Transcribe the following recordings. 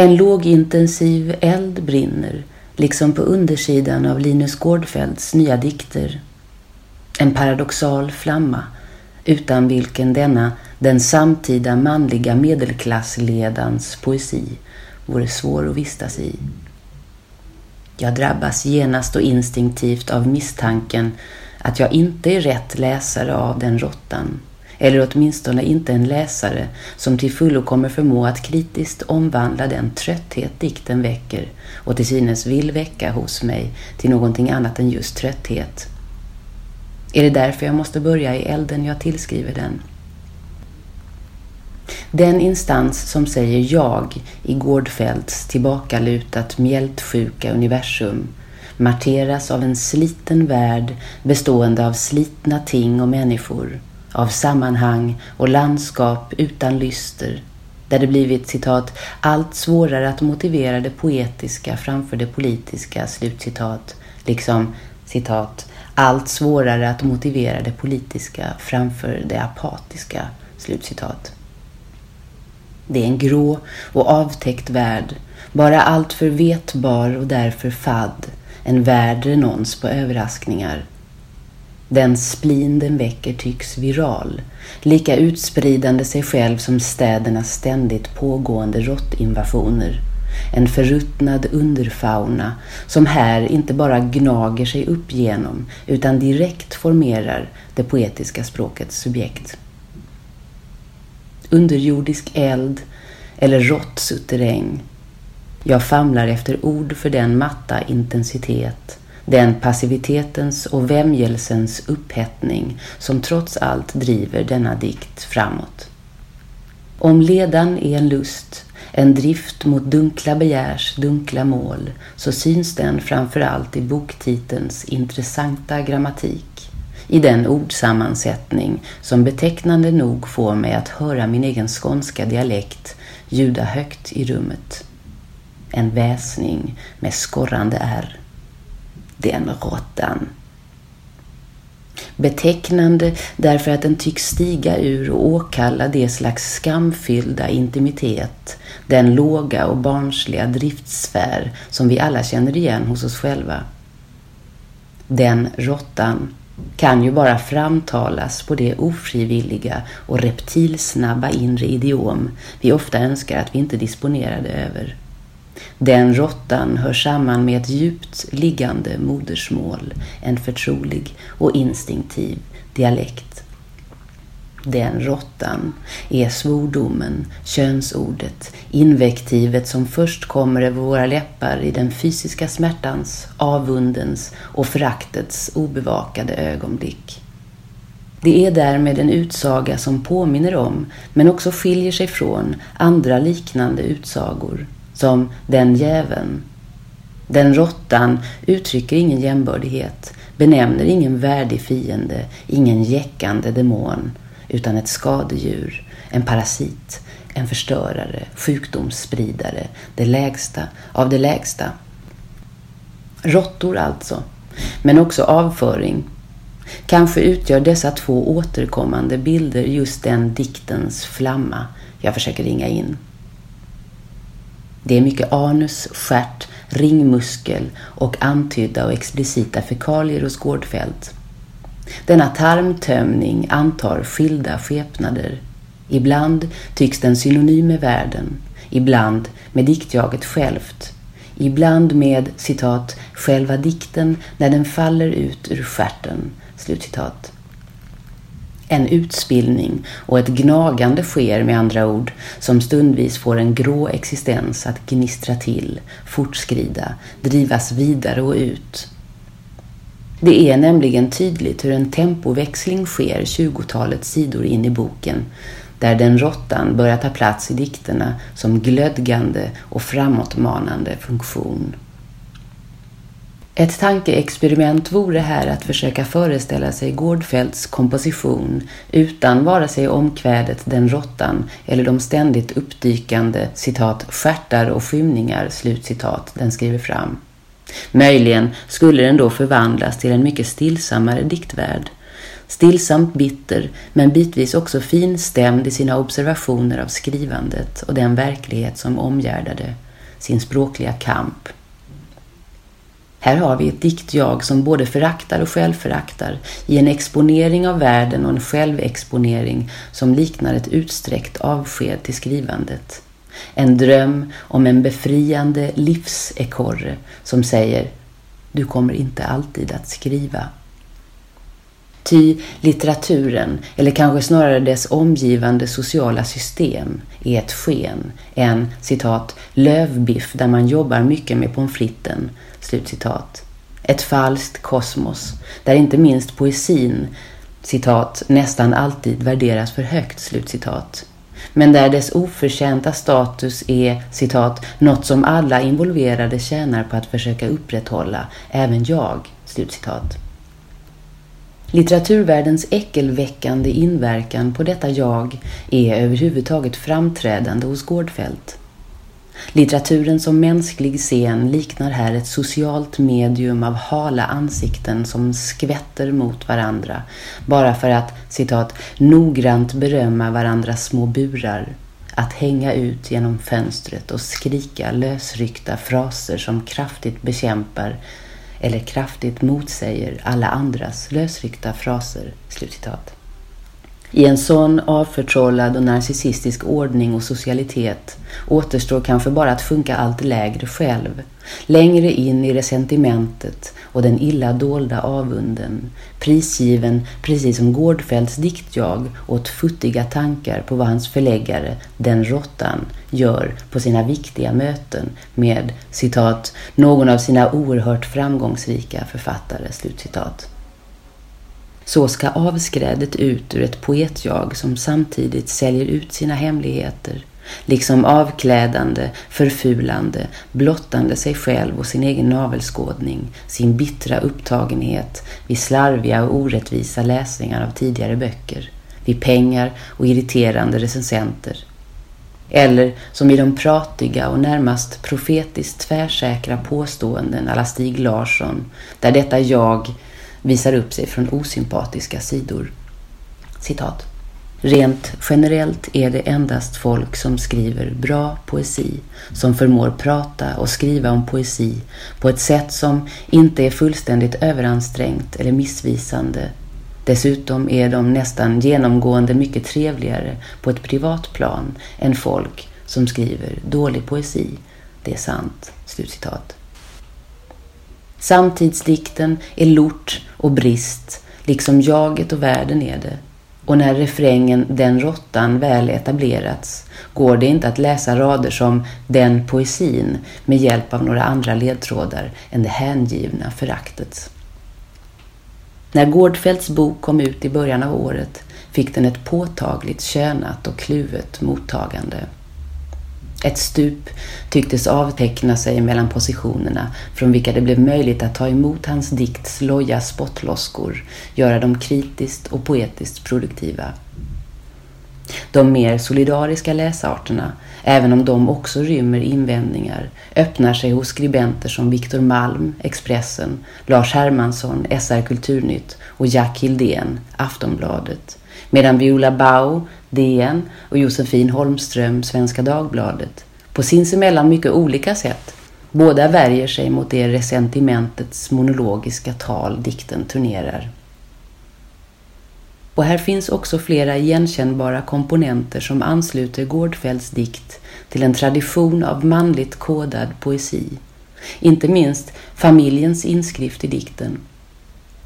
En lågintensiv eld brinner, liksom på undersidan av Linus Gårdfeldts nya dikter. En paradoxal flamma, utan vilken denna den samtida manliga medelklassledans poesi vore svår att vistas i. Jag drabbas genast och instinktivt av misstanken att jag inte är rätt läsare av den råttan, eller åtminstone inte en läsare som till fullo kommer förmå att kritiskt omvandla den trötthet dikten väcker och till synes vill väcka hos mig till någonting annat än just trötthet. Är det därför jag måste börja i elden jag tillskriver den? Den instans som säger jag i Gårdfälts tillbakalutat mjältsjuka universum marteras av en sliten värld bestående av slitna ting och människor, av sammanhang och landskap utan lyster, där det blivit citat allt svårare att motivera det poetiska framför det politiska, slutcitat, liksom citat allt svårare att motivera det politiska framför det apatiska, slutcitat. Det är en grå och avtäckt värld, bara alltför vetbar och därför fadd, en värld renons på överraskningar. Den splin den väcker tycks viral, lika utspridande sig själv som städernas ständigt pågående råttinvasioner. En förruttnad underfauna som här inte bara gnager sig upp genom utan direkt formerar det poetiska språkets subjekt underjordisk eld eller rått suterräng. Jag famlar efter ord för den matta intensitet, den passivitetens och vämjelsens upphettning som trots allt driver denna dikt framåt. Om ledan är en lust, en drift mot dunkla begärs dunkla mål, så syns den framför allt i boktitelns intressanta grammatik i den ordsammansättning som betecknande nog får mig att höra min egen skånska dialekt ljuda högt i rummet. En väsning med skorrande R. Den råttan. Betecknande därför att den tycks stiga ur och åkalla det slags skamfyllda intimitet, den låga och barnsliga driftsfär som vi alla känner igen hos oss själva. Den råttan kan ju bara framtalas på det ofrivilliga och reptilsnabba inre idiom vi ofta önskar att vi inte disponerade över. Den råttan hör samman med ett djupt liggande modersmål, en förtrolig och instinktiv dialekt. Den råttan är svordomen, könsordet, invektivet som först kommer över våra läppar i den fysiska smärtans, avundens och föraktets obevakade ögonblick. Det är därmed en utsaga som påminner om, men också skiljer sig från, andra liknande utsagor, som den jäveln. Den råttan uttrycker ingen jämbördighet, benämner ingen värdig fiende, ingen jäckande demon, utan ett skadedjur, en parasit, en förstörare, sjukdomsspridare, det lägsta av det lägsta. Råttor alltså, men också avföring. Kanske utgör dessa två återkommande bilder just den diktens flamma jag försöker ringa in. Det är mycket anus, skärt, ringmuskel och antydda och explicita fekalier hos Gårdfält. Denna tarmtömning antar skilda skepnader. Ibland tycks den synonym med världen, ibland med diktjaget självt, ibland med citat ”själva dikten när den faller ut ur stjärten”. Slutcitat. En utspillning och ett gnagande sker med andra ord som stundvis får en grå existens att gnistra till, fortskrida, drivas vidare och ut det är nämligen tydligt hur en tempoväxling sker 20-talet sidor in i boken, där den råttan börjar ta plats i dikterna som glödgande och framåtmanande funktion. Ett tankeexperiment vore här att försöka föreställa sig Gårdfeldts komposition utan vare sig omkvädet Den råttan eller de ständigt uppdykande citat skärtar och skymningar slutcitat den skriver fram. Möjligen skulle den då förvandlas till en mycket stillsammare diktvärld. Stillsamt bitter, men bitvis också finstämd i sina observationer av skrivandet och den verklighet som omgärdade. sin språkliga kamp. Här har vi ett diktjag som både föraktar och självföraktar i en exponering av världen och en självexponering som liknar ett utsträckt avsked till skrivandet. En dröm om en befriande livsekorre som säger du kommer inte alltid att skriva. Ty litteraturen, eller kanske snarare dess omgivande sociala system, är ett sken, en citat, lövbiff där man jobbar mycket med pommes fritesen, slutcitat. Ett falskt kosmos, där inte minst poesin, citat, nästan alltid värderas för högt, slutcitat. Men där dess oförtjänta status är, citat, något som alla involverade tjänar på att försöka upprätthålla, även jag, slutcitat. Litteraturvärldens äckelväckande inverkan på detta jag är överhuvudtaget framträdande hos Gårdfält. Litteraturen som mänsklig scen liknar här ett socialt medium av hala ansikten som skvätter mot varandra bara för att, citat, noggrant berömma varandras små burar, att hänga ut genom fönstret och skrika lösryckta fraser som kraftigt bekämpar eller kraftigt motsäger alla andras lösryckta fraser. Slutcitat. I en sån avförtrollad och narcissistisk ordning och socialitet återstår kanske bara att funka allt lägre själv, längre in i resentimentet och den illa dolda avunden, prisgiven precis som Gårdfälts diktjag åt futtiga tankar på vad hans förläggare, den råttan, gör på sina viktiga möten med citat, någon av sina oerhört framgångsrika författare. Slutcitat. Så ska avskrädet ut ur ett poetjag som samtidigt säljer ut sina hemligheter, liksom avklädande, förfulande, blottande sig själv och sin egen navelskådning, sin bittra upptagenhet vid slarviga och orättvisa läsningar av tidigare böcker, vid pengar och irriterande recensenter. Eller som i de pratiga och närmast profetiskt tvärsäkra påståenden alla Stig Larsson, där detta jag visar upp sig från osympatiska sidor. Citat. Rent generellt är det endast folk som skriver bra poesi som förmår prata och skriva om poesi på ett sätt som inte är fullständigt överansträngt eller missvisande. Dessutom är de nästan genomgående mycket trevligare på ett privat plan än folk som skriver dålig poesi. Det är sant." Slutcitat. Samtidsdikten är lort och brist, liksom jaget och världen är det. Och när refrängen ”den råttan” väl etablerats går det inte att läsa rader som ”den poesin” med hjälp av några andra ledtrådar än det hängivna föraktet. När Gårdfeldts bok kom ut i början av året fick den ett påtagligt könat och kluvet mottagande. Ett stup tycktes avteckna sig mellan positionerna från vilka det blev möjligt att ta emot hans dikts loja spottloskor, göra dem kritiskt och poetiskt produktiva. De mer solidariska läsarterna, även om de också rymmer invändningar, öppnar sig hos skribenter som Viktor Malm, Expressen, Lars Hermansson, SR Kulturnytt och Jack Hildén, Aftonbladet, medan Viola Bau, DN och Josefin Holmström, Svenska Dagbladet, på sinsemellan mycket olika sätt, båda värjer sig mot det resentimentets monologiska tal dikten turnerar. Och här finns också flera igenkännbara komponenter som ansluter Gårdfeldts dikt till en tradition av manligt kodad poesi. Inte minst familjens inskrift i dikten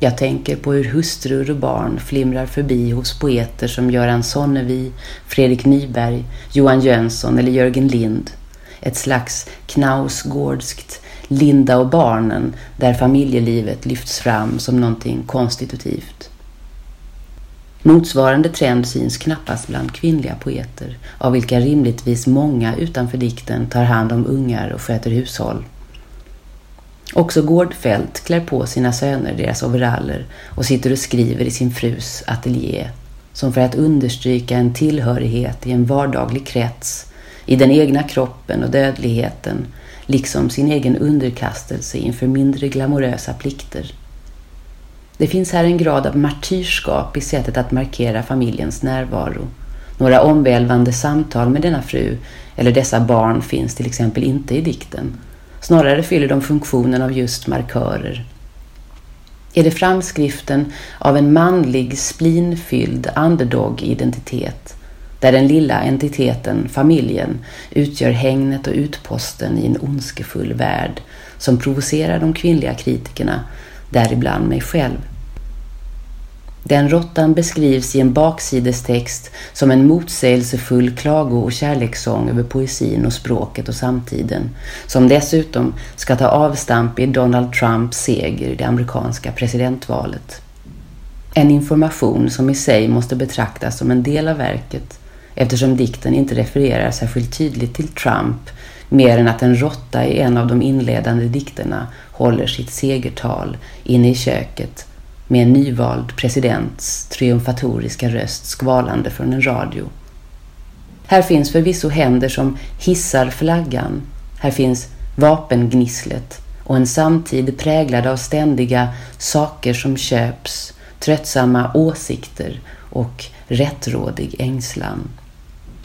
jag tänker på hur hustrur och barn flimrar förbi hos poeter som Göran Sonnevi, Fredrik Nyberg, Johan Jönsson eller Jörgen Lind. Ett slags knausgårdskt Linda och barnen där familjelivet lyfts fram som någonting konstitutivt. Motsvarande trend syns knappast bland kvinnliga poeter, av vilka rimligtvis många utanför dikten tar hand om ungar och sköter hushåll. Också Gårdfält klär på sina söner deras overaller och sitter och skriver i sin frus ateljé, som för att understryka en tillhörighet i en vardaglig krets, i den egna kroppen och dödligheten, liksom sin egen underkastelse inför mindre glamorösa plikter. Det finns här en grad av martyrskap i sättet att markera familjens närvaro, Några omvälvande samtal med denna fru eller dessa barn finns till exempel inte i dikten. Snarare fyller de funktionen av just markörer. Är det framskriften av en manlig, splinfylld underdog-identitet där den lilla entiteten, familjen, utgör hängnet och utposten i en ondskefull värld som provocerar de kvinnliga kritikerna, däribland mig själv. Den råttan beskrivs i en baksidestext som en motsägelsefull klago- och kärlekssång över poesin och språket och samtiden, som dessutom ska ta avstamp i Donald Trumps seger i det amerikanska presidentvalet. En information som i sig måste betraktas som en del av verket eftersom dikten inte refererar särskilt tydligt till Trump mer än att en råtta i en av de inledande dikterna håller sitt segertal inne i köket med en nyvald presidents triumfatoriska röst skvalande från en radio. Här finns förvisso händer som hissar flaggan. Här finns vapengnisslet och en samtid präglad av ständiga saker som köps, tröttsamma åsikter och rättrådig ängslan.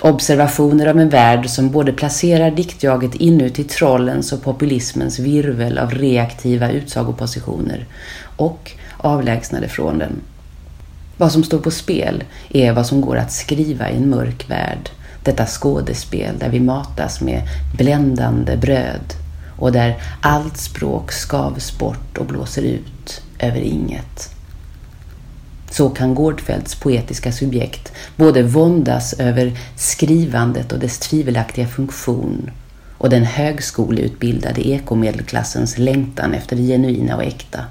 Observationer av en värld som både placerar diktjaget inuti trollens och populismens virvel av reaktiva utsagopositioner och avlägsnade från den. Vad som står på spel är vad som går att skriva i en mörk värld. Detta skådespel där vi matas med bländande bröd och där allt språk skavs bort och blåser ut över inget. Så kan Gårdfeldts poetiska subjekt både våndas över skrivandet och dess tvivelaktiga funktion och den högskoleutbildade ekomedelklassens längtan efter det genuina och äkta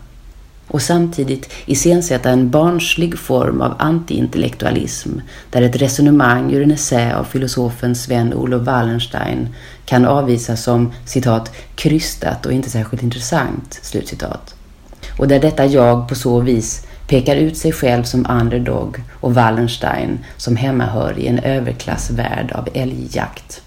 och samtidigt iscensätta en barnslig form av antiintellektualism där ett resonemang ur en essä av filosofen Sven-Olof Wallenstein kan avvisas som citat krystat och inte särskilt intressant, slutcitat. Och där detta jag på så vis pekar ut sig själv som underdog och Wallenstein som hemmahör i en överklassvärld av älgjakt.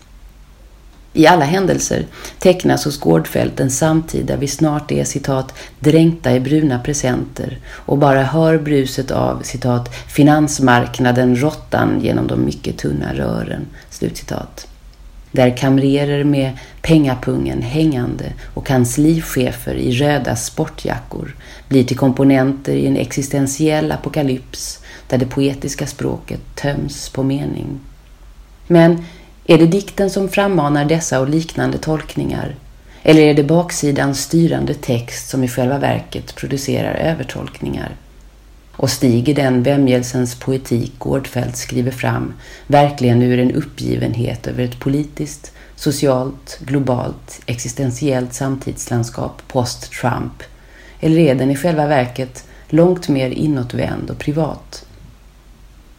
I alla händelser tecknas hos Gårdfält en samtid där vi snart är citat dränkta i bruna presenter och bara hör bruset av citat finansmarknaden råttan genom de mycket tunna rören. Slutcitat. Där kamrerer med pengapungen hängande och kanslichefer i röda sportjackor blir till komponenter i en existentiell apokalyps där det poetiska språket töms på mening. Men är det dikten som frammanar dessa och liknande tolkningar? Eller är det baksidans styrande text som i själva verket producerar övertolkningar? Och stiger den vämjelsens poetik Gårdfeldt skriver fram verkligen ur en uppgivenhet över ett politiskt, socialt, globalt, existentiellt samtidslandskap post-Trump? Eller är den i själva verket långt mer inåtvänd och privat?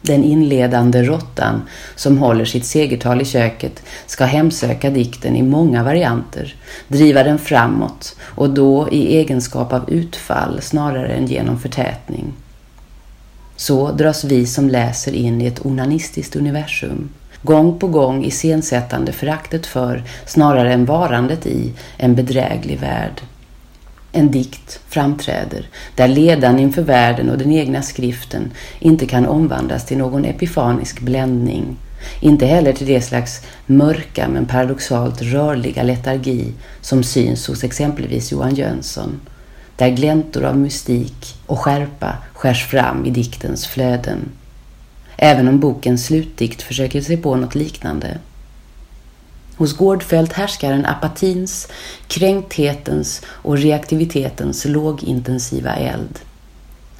Den inledande råttan som håller sitt segertal i köket ska hemsöka dikten i många varianter, driva den framåt och då i egenskap av utfall snarare än genom förtätning. Så dras vi som läser in i ett onanistiskt universum, gång på gång iscensättande föraktet för snarare än varandet i en bedräglig värld. En dikt framträder där ledan inför världen och den egna skriften inte kan omvandlas till någon epifanisk bländning, inte heller till det slags mörka men paradoxalt rörliga letargi som syns hos exempelvis Johan Jönsson, där gläntor av mystik och skärpa skärs fram i diktens flöden. Även om bokens slutdikt försöker sig på något liknande. Hos Gårdfält härskar en apatins, kränkthetens och reaktivitetens lågintensiva eld.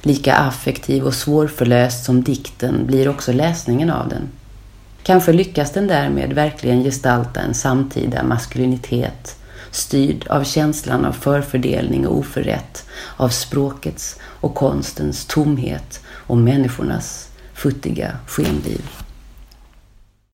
Lika affektiv och svårförlöst som dikten blir också läsningen av den. Kanske lyckas den därmed verkligen gestalta en samtida maskulinitet styrd av känslan av förfördelning och oförrätt, av språkets och konstens tomhet och människornas futtiga skenliv.